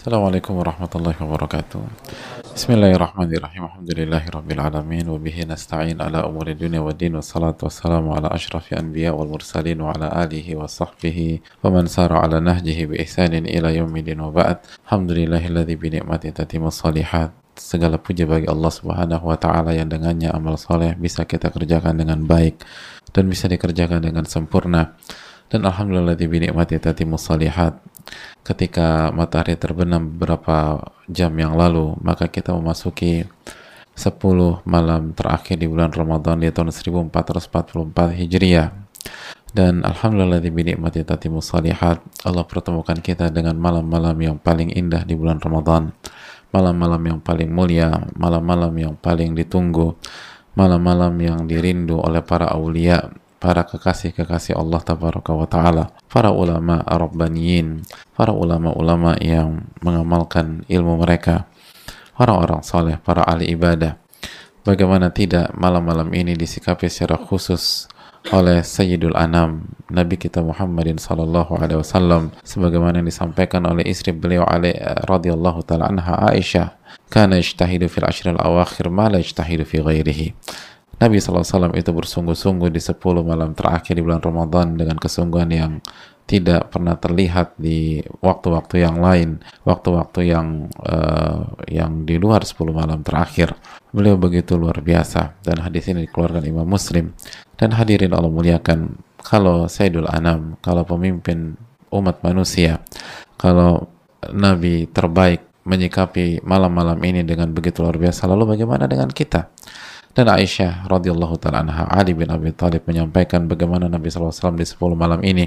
Assalamualaikum warahmatullahi wabarakatuh. Bismillahirrahmanirrahim. Alhamdulillahi rabbil alamin wa bihi nasta'in ala umuri dunya wa din wa salatu wassalamu ala ashrafi anbiya wal mursalin wa ala alihi wa sahbihi wa man sara ala nahjihi bi ihsanin ila yaumidin wa ba'd. Alhamdulillahilladzi bi ni'mati tatimmu salihat. Segala puji bagi Allah Subhanahu wa taala yang dengannya amal soleh bisa kita kerjakan dengan baik dan bisa dikerjakan dengan sempurna. Dan alhamdulillah di nikmati tatimmu salihat ketika matahari terbenam beberapa jam yang lalu, maka kita memasuki 10 malam terakhir di bulan Ramadan di tahun 1444 Hijriah. Dan Alhamdulillah di nikmati tatimu salihat, Allah pertemukan kita dengan malam-malam yang paling indah di bulan Ramadan. Malam-malam yang paling mulia, malam-malam yang paling ditunggu, malam-malam yang dirindu oleh para awliya, para kekasih-kekasih Allah tabaraka wa taala, para ulama rabbaniyin, para ulama-ulama yang mengamalkan ilmu mereka, orang-orang soleh, para ahli ibadah. Bagaimana tidak malam-malam ini disikapi secara khusus oleh Sayyidul Anam Nabi kita Muhammadin sallallahu alaihi wasallam sebagaimana yang disampaikan oleh istri beliau Ali radhiyallahu taala anha Aisyah. Kana ijtahidu fil ashril awakhir ma la ijtahidu fi ghairihi Nabi SAW itu bersungguh-sungguh di 10 malam terakhir di bulan Ramadan dengan kesungguhan yang tidak pernah terlihat di waktu-waktu yang lain, waktu-waktu yang uh, yang di luar 10 malam terakhir. Beliau begitu luar biasa dan hadis ini dikeluarkan Imam Muslim. Dan hadirin Allah muliakan, kalau Sayyidul Anam, kalau pemimpin umat manusia, kalau Nabi terbaik menyikapi malam-malam ini dengan begitu luar biasa, lalu bagaimana dengan kita? Dan Aisyah radhiyallahu taala anha Ali bin Abi Thalib menyampaikan bagaimana Nabi SAW di 10 malam ini.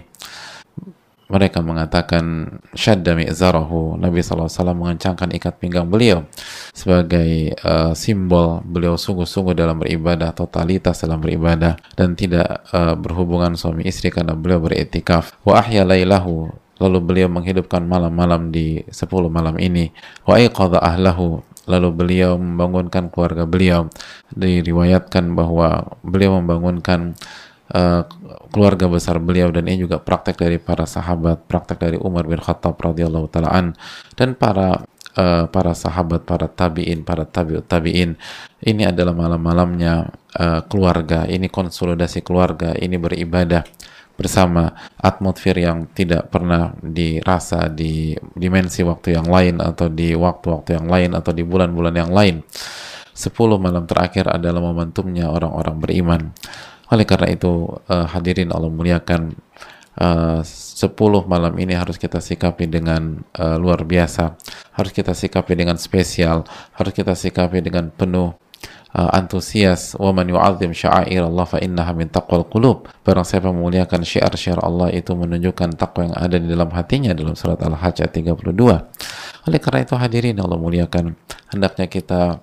Mereka mengatakan syadda mi'zarahu. Nabi SAW mengencangkan ikat pinggang beliau sebagai uh, simbol beliau sungguh-sungguh dalam beribadah totalitas dalam beribadah dan tidak uh, berhubungan suami istri karena beliau beritikaf wa ahya lailahu lalu beliau menghidupkan malam-malam di 10 malam ini. Wa iqadha ahlahu lalu beliau membangunkan keluarga beliau. Diriwayatkan bahwa beliau membangunkan uh, keluarga besar beliau dan ini juga praktek dari para sahabat praktek dari Umar bin Khattab radhiyallahu taalaan dan para uh, para sahabat para tabiin para tabiut tabiin. Ini adalah malam-malamnya uh, keluarga ini konsolidasi keluarga ini beribadah bersama atmosfer yang tidak pernah dirasa di dimensi waktu yang lain atau di waktu-waktu yang lain atau di bulan-bulan yang lain. Sepuluh malam terakhir adalah momentumnya orang-orang beriman. Oleh karena itu uh, hadirin Allah muliakan uh, sepuluh malam ini harus kita sikapi dengan uh, luar biasa, harus kita sikapi dengan spesial, harus kita sikapi dengan penuh uh, antusias wa man yu'azzim sya'air Allah fa innaha min taqwal qulub. Barang siapa memuliakan syiar-syiar Allah itu menunjukkan takwa yang ada di dalam hatinya dalam surat Al-Hajj ayat 32 oleh karena itu hadirin Allah muliakan hendaknya kita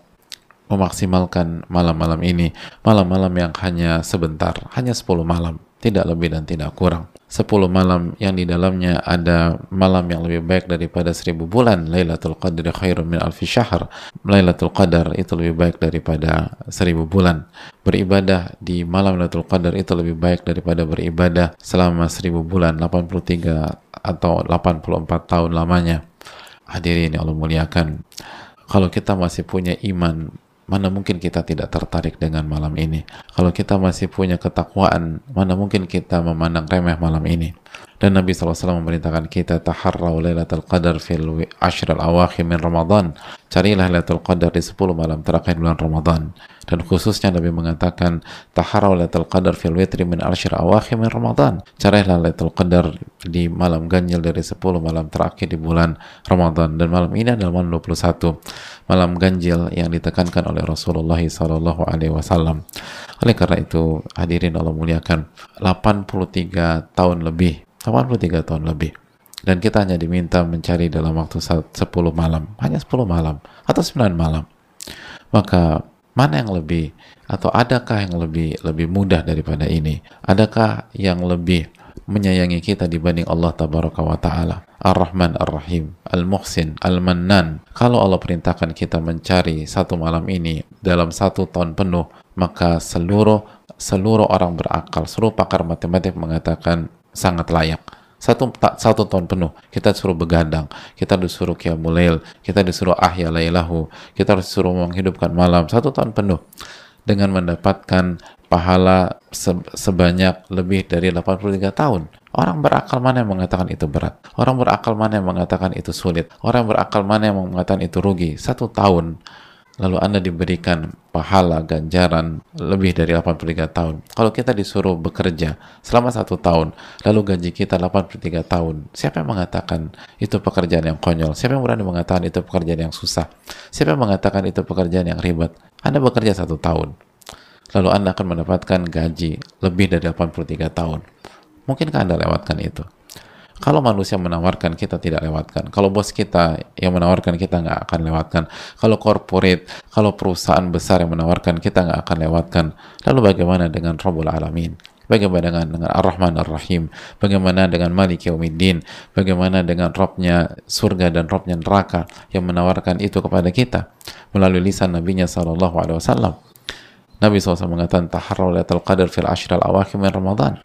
memaksimalkan malam-malam ini. Malam-malam yang hanya sebentar hanya 10 malam tidak lebih dan tidak kurang. 10 malam yang di dalamnya ada malam yang lebih baik daripada seribu bulan. Lailatul Qadr khairun min alfi syahr. Lailatul Qadar itu lebih baik daripada seribu bulan. Beribadah di malam Lailatul Qadar itu lebih baik daripada beribadah selama seribu bulan 83 atau 84 tahun lamanya. Hadirin yang Allah muliakan. Kalau kita masih punya iman mana mungkin kita tidak tertarik dengan malam ini? Kalau kita masih punya ketakwaan, mana mungkin kita memandang remeh malam ini? Dan Nabi SAW memerintahkan kita taharrau lailatul qadar fil ashr al-awakhir min Ramadan. Carilah lailatul qadar di 10 malam terakhir bulan Ramadan. Dan khususnya Nabi mengatakan taharrau lailatul qadar fil witri min ashr awakhir min Ramadan. Carilah lailatul qadar di malam ganjil dari 10 malam terakhir di bulan Ramadan. Dan malam ini adalah malam 21. Malam ganjil yang ditekankan oleh Rasulullah SAW. Oleh karena itu, hadirin Allah muliakan, 83 tahun lebih 83 tahun lebih dan kita hanya diminta mencari dalam waktu 10 malam hanya 10 malam atau 9 malam maka mana yang lebih atau adakah yang lebih lebih mudah daripada ini adakah yang lebih menyayangi kita dibanding Allah tabaraka wa taala. Ar-Rahman Ar-Rahim Al-Muhsin Al-Mannan. Kalau Allah perintahkan kita mencari satu malam ini dalam satu tahun penuh maka seluruh seluruh orang berakal seluruh pakar matematik mengatakan sangat layak. Satu satu tahun penuh kita disuruh begadang kita disuruh kiamulail kita disuruh ahya lailahu kita disuruh menghidupkan malam satu tahun penuh. Dengan mendapatkan pahala sebanyak lebih dari 83 tahun Orang berakal mana yang mengatakan itu berat? Orang berakal mana yang mengatakan itu sulit? Orang berakal mana yang mengatakan itu rugi? Satu tahun lalu Anda diberikan pahala ganjaran lebih dari 83 tahun. Kalau kita disuruh bekerja selama satu tahun, lalu gaji kita 83 tahun, siapa yang mengatakan itu pekerjaan yang konyol? Siapa yang berani mengatakan itu pekerjaan yang susah? Siapa yang mengatakan itu pekerjaan yang ribet? Anda bekerja satu tahun, lalu Anda akan mendapatkan gaji lebih dari 83 tahun. Mungkinkah Anda lewatkan itu? Kalau manusia menawarkan, kita tidak lewatkan. Kalau bos kita yang menawarkan, kita nggak akan lewatkan. Kalau corporate, kalau perusahaan besar yang menawarkan, kita nggak akan lewatkan. Lalu bagaimana dengan Rabbul Alamin? Bagaimana dengan, dengan Ar-Rahman Ar-Rahim? Bagaimana dengan Malik Yaumiddin? Bagaimana dengan Robnya surga dan Robnya neraka yang menawarkan itu kepada kita melalui lisan Nabi-Nya Wasallam? Nabi SAW mengatakan taharrul qadar fil ashral awakhir min Ramadan.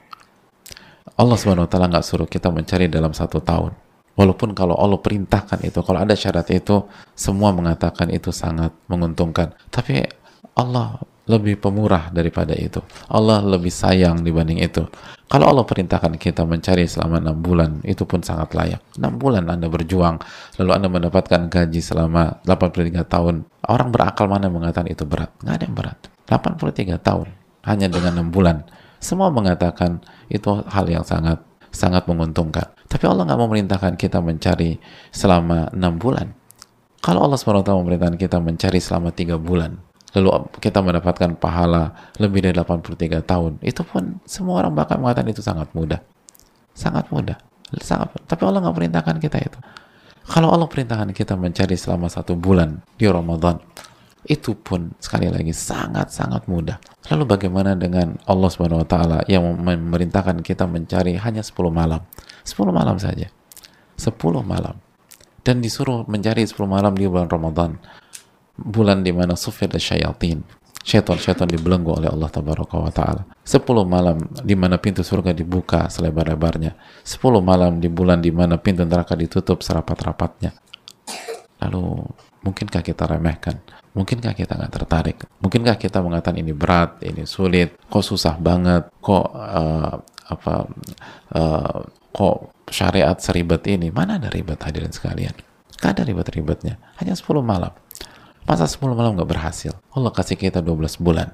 Allah Subhanahu wa nggak suruh kita mencari dalam satu tahun. Walaupun kalau Allah perintahkan itu, kalau ada syarat itu, semua mengatakan itu sangat menguntungkan. Tapi Allah lebih pemurah daripada itu. Allah lebih sayang dibanding itu. Kalau Allah perintahkan kita mencari selama enam bulan, itu pun sangat layak. Enam bulan Anda berjuang, lalu Anda mendapatkan gaji selama 83 tahun. Orang berakal mana mengatakan itu berat? Nggak ada yang berat. 83 tahun, hanya dengan enam bulan semua mengatakan itu hal yang sangat sangat menguntungkan. Tapi Allah nggak memerintahkan kita mencari selama enam bulan. Kalau Allah SWT memerintahkan kita mencari selama tiga bulan, lalu kita mendapatkan pahala lebih dari 83 tahun, itu pun semua orang bakal mengatakan itu sangat mudah. Sangat mudah. Sangat, tapi Allah nggak perintahkan kita itu. Kalau Allah perintahkan kita mencari selama satu bulan di Ramadan, itu pun sekali lagi sangat-sangat mudah. Lalu bagaimana dengan Allah Subhanahu wa taala yang memerintahkan kita mencari hanya 10 malam. 10 malam saja. 10 malam. Dan disuruh mencari 10 malam di bulan Ramadan. Bulan di mana sufir syaitan. Syaitan-syaitan dibelenggu oleh Allah Tabaraka wa Ta'ala. 10 malam di mana pintu surga dibuka selebar-lebarnya. 10 malam di bulan di mana pintu neraka ditutup serapat-rapatnya. Lalu, mungkinkah kita remehkan? Mungkinkah kita nggak tertarik? Mungkinkah kita mengatakan ini berat, ini sulit, kok susah banget, kok uh, apa, uh, kok syariat seribet ini? Mana ada ribet hadirin sekalian? Gak ada ribet-ribetnya. Hanya 10 malam. Masa 10 malam nggak berhasil? Allah kasih kita 12 bulan.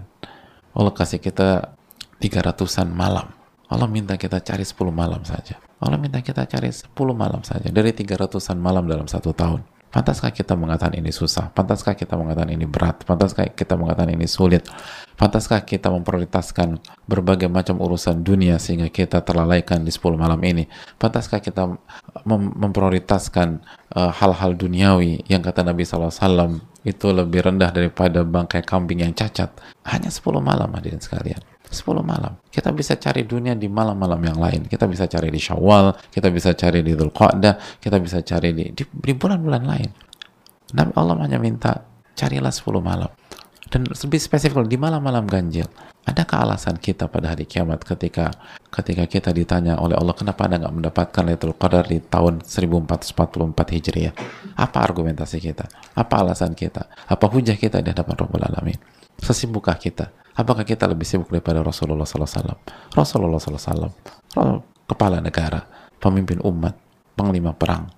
Allah kasih kita 300-an malam. Allah minta kita cari 10 malam saja. Allah minta kita cari 10 malam saja. Dari 300-an malam dalam satu tahun. Pantaskah kita mengatakan ini susah? Pantaskah kita mengatakan ini berat? Pantaskah kita mengatakan ini sulit? Pantaskah kita memprioritaskan berbagai macam urusan dunia sehingga kita terlalaikan di 10 malam ini? Pantaskah kita mem memprioritaskan uh, hal-hal uh, duniawi yang kata Nabi SAW itu lebih rendah daripada bangkai kambing yang cacat? Hanya 10 malam hadirin sekalian. 10 malam. Kita bisa cari dunia di malam-malam yang lain. Kita bisa cari di Syawal, kita bisa cari di Dhul kita bisa cari di, di, di bulan-bulan lain. Nabi Allah hanya minta, carilah 10 malam. Dan lebih spesifik di malam-malam ganjil. Adakah alasan kita pada hari kiamat ketika ketika kita ditanya oleh Allah kenapa Anda nggak mendapatkan Lailatul Qadar di tahun 1444 Hijriah? Apa argumentasi kita? Apa alasan kita? Apa hujah kita di hadapan Rabbul Alamin? Sesibukkah kita? Apakah kita lebih sibuk daripada Rasulullah SAW? Rasulullah SAW, kepala negara, pemimpin umat, panglima perang.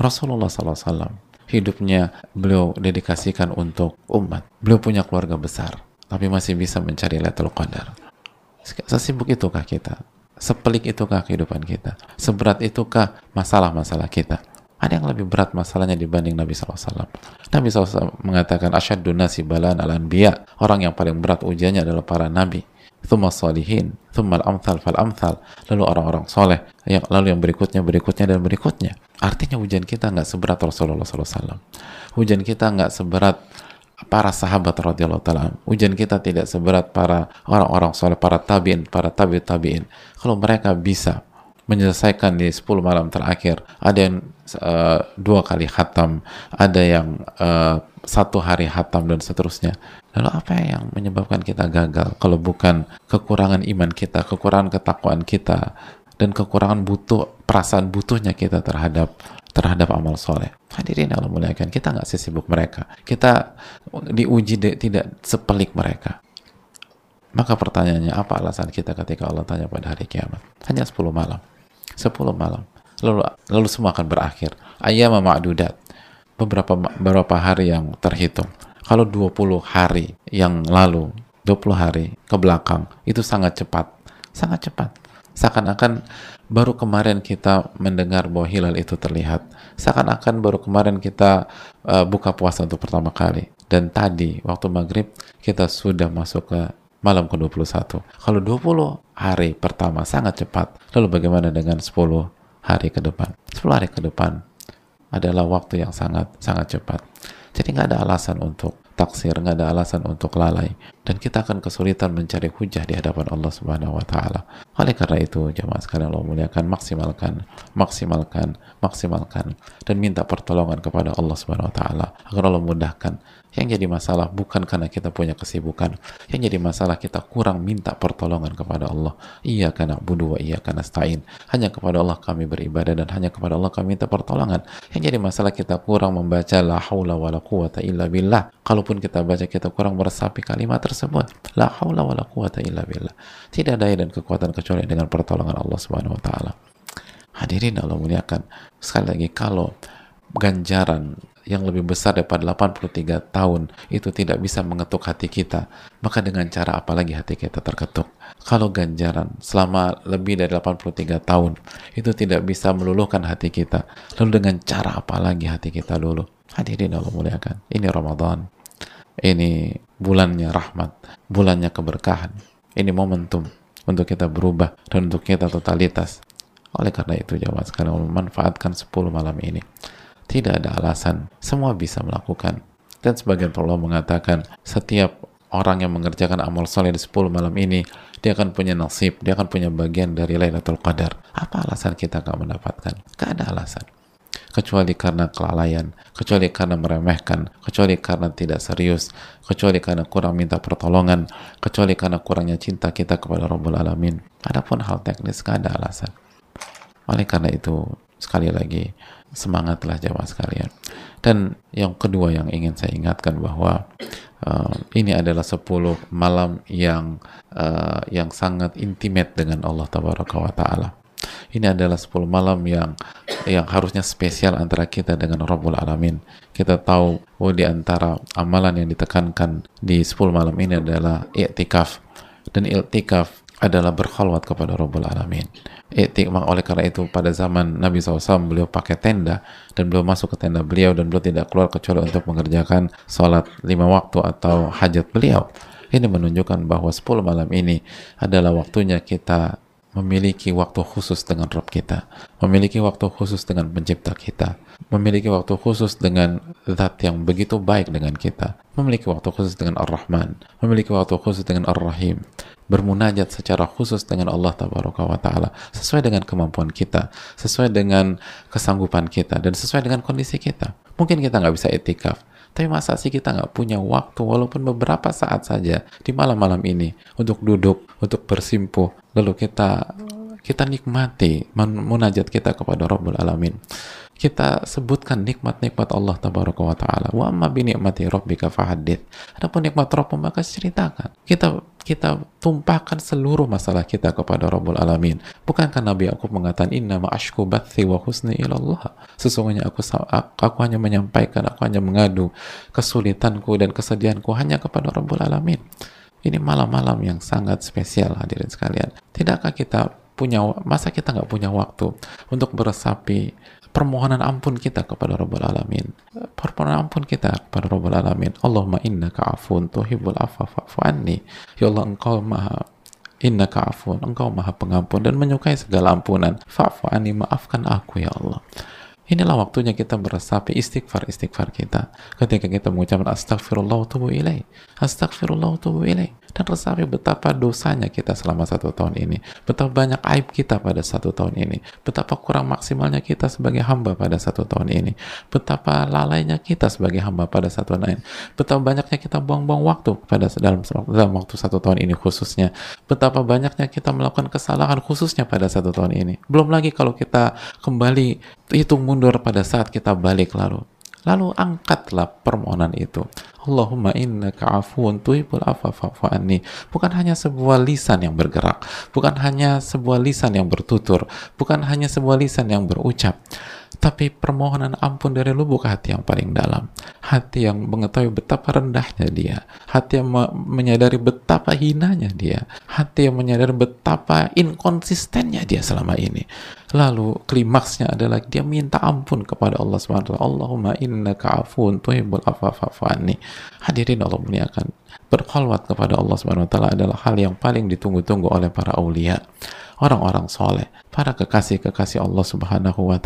Rasulullah SAW, hidupnya beliau dedikasikan untuk umat. Beliau punya keluarga besar, tapi masih bisa mencari Lailatul Qadar. Sesibuk itukah kita? Sepelik itukah kehidupan kita? Seberat itukah masalah-masalah kita? Ada yang lebih berat masalahnya dibanding Nabi SAW. Nabi SAW mengatakan, Asyaddu nasi balan al anbiya. Orang yang paling berat ujiannya adalah para nabi. Thumma salihin, thumma al-amthal fal-amthal. Lalu orang-orang soleh, yang, lalu yang berikutnya, berikutnya, dan berikutnya. Artinya ujian kita nggak seberat Rasulullah SAW. Ujian kita nggak seberat para sahabat radhiyallahu taala. Ujian kita tidak seberat para orang-orang soleh, para tabiin, para tabi tabiin. Kalau mereka bisa menyelesaikan di 10 malam terakhir, ada yang uh, dua kali hatam, ada yang uh, satu hari hatam dan seterusnya. Lalu apa yang menyebabkan kita gagal kalau bukan kekurangan iman kita, kekurangan ketakwaan kita dan kekurangan butuh perasaan butuhnya kita terhadap terhadap amal soleh. Hadirin Allah muliakan, kita nggak sesibuk mereka. Kita diuji de, tidak sepelik mereka. Maka pertanyaannya, apa alasan kita ketika Allah tanya pada hari kiamat? Hanya 10 malam. 10 malam. Lalu lalu semua akan berakhir. Ayam ma'dudat. Beberapa beberapa hari yang terhitung. Kalau 20 hari yang lalu, 20 hari ke belakang, itu sangat cepat. Sangat cepat. Seakan-akan baru kemarin kita mendengar bahwa hilal itu terlihat. Seakan-akan baru kemarin kita uh, buka puasa untuk pertama kali. Dan tadi, waktu maghrib, kita sudah masuk ke malam ke-21. Kalau 20 hari pertama sangat cepat, lalu bagaimana dengan 10 hari ke depan? 10 hari ke depan adalah waktu yang sangat sangat cepat. Jadi nggak ada alasan untuk taksir, nggak ada alasan untuk lalai. Dan kita akan kesulitan mencari hujah di hadapan Allah Subhanahu wa taala. Oleh karena itu, jemaah sekalian Allah muliakan, maksimalkan, maksimalkan, maksimalkan dan minta pertolongan kepada Allah Subhanahu wa taala agar Allah mudahkan yang jadi masalah bukan karena kita punya kesibukan. Yang jadi masalah kita kurang minta pertolongan kepada Allah. Iya karena budu wa iya karena stain. Hanya kepada Allah kami beribadah dan hanya kepada Allah kami minta pertolongan. Yang jadi masalah kita kurang membaca la haula wa la quwata illa billah. Kalaupun kita baca kita kurang meresapi kalimat tersebut. La haula wa la quwata illa billah. Tidak daya dan kekuatan kecuali dengan pertolongan Allah Subhanahu wa taala. Hadirin Allah muliakan. Sekali lagi kalau ganjaran yang lebih besar daripada 83 tahun itu tidak bisa mengetuk hati kita, maka dengan cara apa lagi hati kita terketuk? Kalau ganjaran selama lebih dari 83 tahun itu tidak bisa meluluhkan hati kita, lalu dengan cara apa lagi hati kita luluh? Hadirin Allah muliakan. Ini Ramadan. Ini bulannya rahmat, bulannya keberkahan. Ini momentum untuk kita berubah dan untuk kita totalitas. Oleh karena itu jawab sekarang memanfaatkan 10 malam ini tidak ada alasan. Semua bisa melakukan. Dan sebagian Allah mengatakan, setiap orang yang mengerjakan amal soleh di 10 malam ini, dia akan punya nasib, dia akan punya bagian dari Lailatul Qadar. Apa alasan kita gak mendapatkan? Gak ada alasan. Kecuali karena kelalaian, kecuali karena meremehkan, kecuali karena tidak serius, kecuali karena kurang minta pertolongan, kecuali karena kurangnya cinta kita kepada Rabbul Alamin. Adapun hal teknis, gak ada alasan. Oleh karena itu, sekali lagi, semangatlah jamaah sekalian. Dan yang kedua yang ingin saya ingatkan bahwa uh, ini adalah 10 malam yang uh, yang sangat intimate dengan Allah taala. Ini adalah 10 malam yang yang harusnya spesial antara kita dengan Rabbul Alamin. Kita tahu bahwa di antara amalan yang ditekankan di 10 malam ini adalah i'tikaf. Dan i'tikaf adalah berkhalwat kepada Rabbul Alamin. Iktikaf oleh karena itu pada zaman Nabi SAW beliau pakai tenda dan beliau masuk ke tenda beliau dan beliau tidak keluar kecuali untuk mengerjakan sholat lima waktu atau hajat beliau. Ini menunjukkan bahwa 10 malam ini adalah waktunya kita memiliki waktu khusus dengan Rob kita, memiliki waktu khusus dengan pencipta kita, memiliki waktu khusus dengan zat yang begitu baik dengan kita, memiliki waktu khusus dengan Ar-Rahman, memiliki waktu khusus dengan Ar-Rahim, bermunajat secara khusus dengan Allah Tabaraka wa Ta'ala sesuai dengan kemampuan kita sesuai dengan kesanggupan kita dan sesuai dengan kondisi kita. Mungkin kita nggak bisa etikaf tapi masa sih kita nggak punya waktu walaupun beberapa saat saja di malam-malam ini untuk duduk untuk bersimpuh. Lalu kita kita nikmati munajat kita kepada Rabbul Alamin kita sebutkan nikmat-nikmat Allah tabaraka wa taala. Wa amma bi ni'mati rabbika fahaddits. Adapun nikmat Rabb maka ceritakan. Kita kita tumpahkan seluruh masalah kita kepada Rabbul Alamin. Bukankah Nabi aku mengatakan inna ma ashku bathi wa husni ilallah. Sesungguhnya aku aku hanya menyampaikan, aku hanya mengadu kesulitanku dan kesedihanku hanya kepada Rabbul Alamin. Ini malam-malam yang sangat spesial hadirin sekalian. Tidakkah kita punya masa kita nggak punya waktu untuk beresapi permohonan ampun kita kepada Rabbul Alamin? Permohonan ampun kita kepada Rabbul Alamin. Allahumma innaka afun tuhibbul afwa fa'fu anni. Ya Allah engkau maha innaka afun engkau maha pengampun dan menyukai segala ampunan. Fa'fu anni maafkan aku ya Allah Inilah waktunya kita meresapi istighfar-istighfar kita. Ketika kita mengucapkan astagfirullah tubuh ilaih. Astagfirullah tubuh ilaih. Dan resapi betapa dosanya kita selama satu tahun ini. Betapa banyak aib kita pada satu tahun ini. Betapa kurang maksimalnya kita sebagai hamba pada satu tahun ini. Betapa lalainya kita sebagai hamba pada satu tahun ini. Betapa banyaknya kita buang-buang waktu pada dalam, dalam waktu satu tahun ini khususnya. Betapa banyaknya kita melakukan kesalahan khususnya pada satu tahun ini. Belum lagi kalau kita kembali hitung mundur pada saat kita balik lalu. Lalu angkatlah permohonan itu. Allahumma innaka afuun tuhibul afa. Bukan hanya sebuah lisan yang bergerak, bukan hanya sebuah lisan yang bertutur, bukan hanya sebuah lisan yang berucap, tapi permohonan ampun dari lubuk hati yang paling dalam. Hati yang mengetahui betapa rendahnya dia, hati yang menyadari betapa hinanya dia, hati yang menyadari betapa inkonsistennya dia selama ini. Lalu klimaksnya adalah dia minta ampun kepada Allah SWT. Allahumma innaka afun tuhibbul afa Hadirin Allah muliakan. Berkholwat kepada Allah SWT adalah hal yang paling ditunggu-tunggu oleh para aulia, orang-orang soleh, para kekasih-kekasih Allah Subhanahu wa.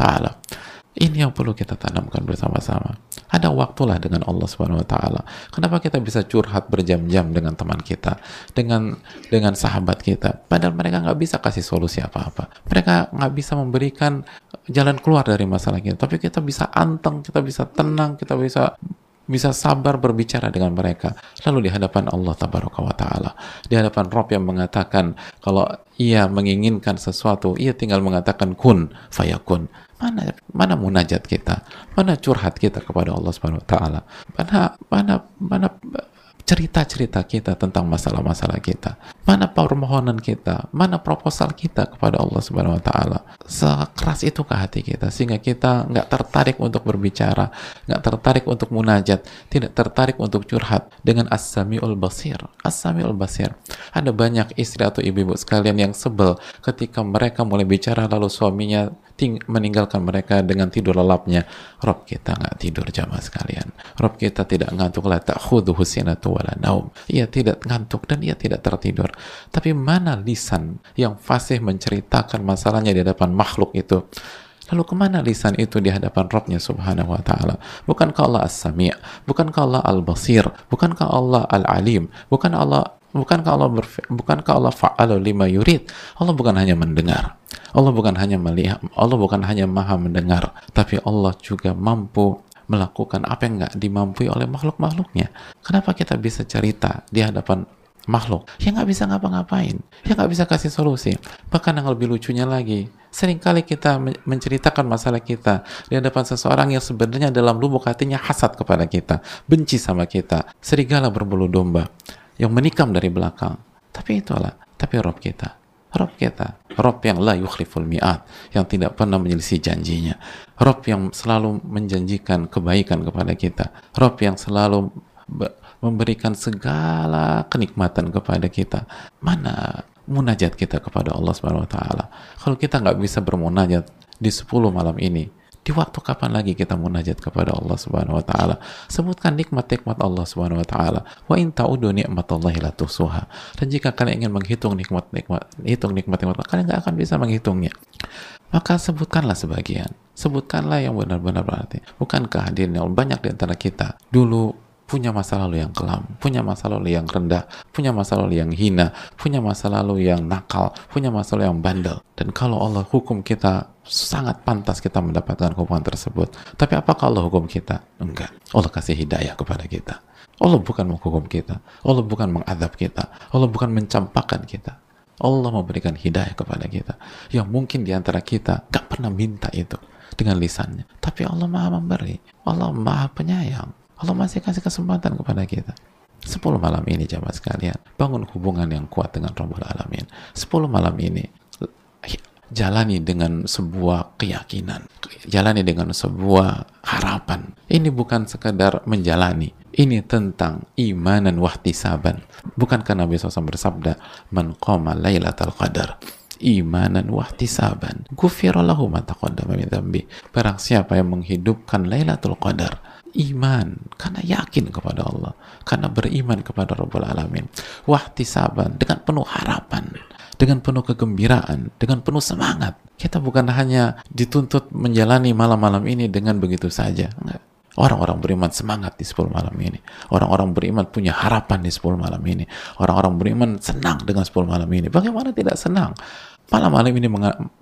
Ini yang perlu kita tanamkan bersama-sama. Ada waktulah dengan Allah Subhanahu wa taala. Kenapa kita bisa curhat berjam-jam dengan teman kita, dengan dengan sahabat kita, padahal mereka nggak bisa kasih solusi apa-apa. Mereka nggak bisa memberikan jalan keluar dari masalah kita, tapi kita bisa anteng, kita bisa tenang, kita bisa bisa sabar berbicara dengan mereka lalu di hadapan Allah tabaraka wa taala. Di hadapan Rob yang mengatakan kalau ia menginginkan sesuatu ia tinggal mengatakan kun fayakun. Mana mana munajat kita? Mana curhat kita kepada Allah Subhanahu wa taala? Mana mana mana cerita-cerita kita tentang masalah-masalah kita. Mana permohonan kita, mana proposal kita kepada Allah Subhanahu wa taala. Sekeras itu ke hati kita sehingga kita nggak tertarik untuk berbicara, nggak tertarik untuk munajat, tidak tertarik untuk curhat dengan As-Sami'ul Basir. As-Sami'ul Basir. Ada banyak istri atau ibu-ibu sekalian yang sebel ketika mereka mulai bicara lalu suaminya ting meninggalkan mereka dengan tidur lelapnya. Rob kita nggak tidur jamaah sekalian. Rob kita tidak ngantuk la ta'khudhuhu sinatu wala naum. Ia tidak ngantuk dan ia tidak tertidur. Tapi mana lisan yang fasih menceritakan masalahnya di hadapan makhluk itu? Lalu ke mana lisan itu di hadapan Rabbnya subhanahu wa ta'ala? Bukankah Allah as-sami' Bukankah Allah al-basir? Bukankah Allah al-alim? Bukan Allah Bukankah Allah bukankah Allah fa'alu lima yurid? Allah bukan hanya mendengar. Allah bukan hanya melihat, Allah bukan hanya maha mendengar, tapi Allah juga mampu melakukan apa yang nggak dimampui oleh makhluk-makhluknya. Kenapa kita bisa cerita di hadapan makhluk yang nggak bisa ngapa-ngapain, yang nggak bisa kasih solusi. Bahkan yang lebih lucunya lagi, sering kali kita menceritakan masalah kita di hadapan seseorang yang sebenarnya dalam lubuk hatinya hasad kepada kita, benci sama kita, serigala berbulu domba yang menikam dari belakang. Tapi itulah, tapi Rob kita. Rob kita, Rob yang la yukhliful mi'at, yang tidak pernah menyelisih janjinya. Rob yang selalu menjanjikan kebaikan kepada kita. Rob yang selalu memberikan segala kenikmatan kepada kita. Mana munajat kita kepada Allah Subhanahu wa taala? Kalau kita nggak bisa bermunajat di 10 malam ini, di waktu kapan lagi kita munajat kepada Allah Subhanahu wa taala? Sebutkan nikmat-nikmat Allah Subhanahu wa taala. Wa in ta'udu ni'matallahi la tuhsuha. Dan jika kalian ingin menghitung nikmat-nikmat, hitung nikmat-nikmat, kalian nggak akan bisa menghitungnya. Maka sebutkanlah sebagian. Sebutkanlah yang benar-benar berarti. Bukankah hadirin yang banyak di antara kita dulu punya masa lalu yang kelam, punya masa lalu yang rendah, punya masa lalu yang hina, punya masa lalu yang nakal, punya masa lalu yang bandel. Dan kalau Allah hukum kita, sangat pantas kita mendapatkan hukuman tersebut. Tapi apakah Allah hukum kita? Enggak. Allah kasih hidayah kepada kita. Allah bukan menghukum kita. Allah bukan mengadab kita. Allah bukan mencampakkan kita. Allah memberikan hidayah kepada kita. Yang mungkin di antara kita gak pernah minta itu dengan lisannya. Tapi Allah maha memberi. Allah maha penyayang. Allah masih kasih kesempatan kepada kita. 10 malam ini jamaah sekalian, bangun hubungan yang kuat dengan Rabbul Alamin. 10 malam ini jalani dengan sebuah keyakinan, jalani dengan sebuah harapan. Ini bukan sekedar menjalani, ini tentang iman dan wahtisaban. Bukankah Nabi SAW bersabda, Man qama laylatal qadar, imanan wahtisaban, gufira lahu ma taqaddama min. Barang siapa yang menghidupkan Lailatul Qadar, iman karena yakin kepada Allah karena beriman kepada Rabbul Alamin wahtisaban dengan penuh harapan dengan penuh kegembiraan dengan penuh semangat Kita bukan hanya dituntut menjalani malam-malam ini dengan begitu saja. Enggak. Orang-orang beriman semangat di 10 malam ini. Orang-orang beriman punya harapan di 10 malam ini. Orang-orang beriman senang dengan 10 malam ini. Bagaimana tidak senang? Malam-malam ini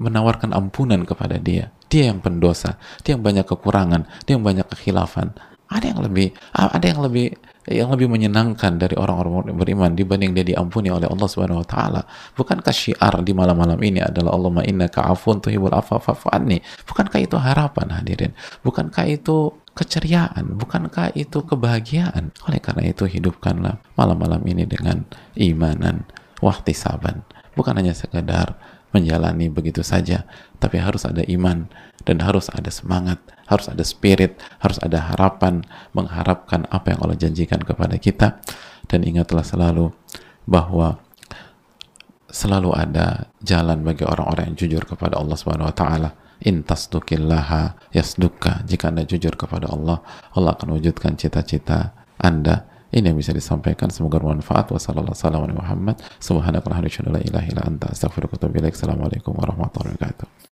menawarkan ampunan kepada dia. Dia yang pendosa. Dia yang banyak kekurangan. Dia yang banyak kekhilafan. Ada yang lebih, ada yang lebih yang lebih menyenangkan dari orang-orang beriman dibanding dia diampuni oleh Allah Subhanahu wa taala. Bukankah syiar di malam-malam ini adalah Allahumma innaka afun tuhibbul anni? Bukankah itu harapan hadirin? Bukankah itu keceriaan? Bukankah itu kebahagiaan? Oleh karena itu hidupkanlah malam-malam ini dengan imanan, wahtisaban. Bukan hanya sekedar menjalani begitu saja, tapi harus ada iman dan harus ada semangat, harus ada spirit, harus ada harapan mengharapkan apa yang Allah janjikan kepada kita dan ingatlah selalu bahwa selalu ada jalan bagi orang-orang yang jujur kepada Allah Subhanahu wa taala. In tasdukillaha yasduka. Jika Anda jujur kepada Allah, Allah akan wujudkan cita-cita Anda ini yang bisa disampaikan. Semoga bermanfaat. Wassalamualaikum warahmatullahi wabarakatuh assalamualaikum warahmatullahi wabarakatuh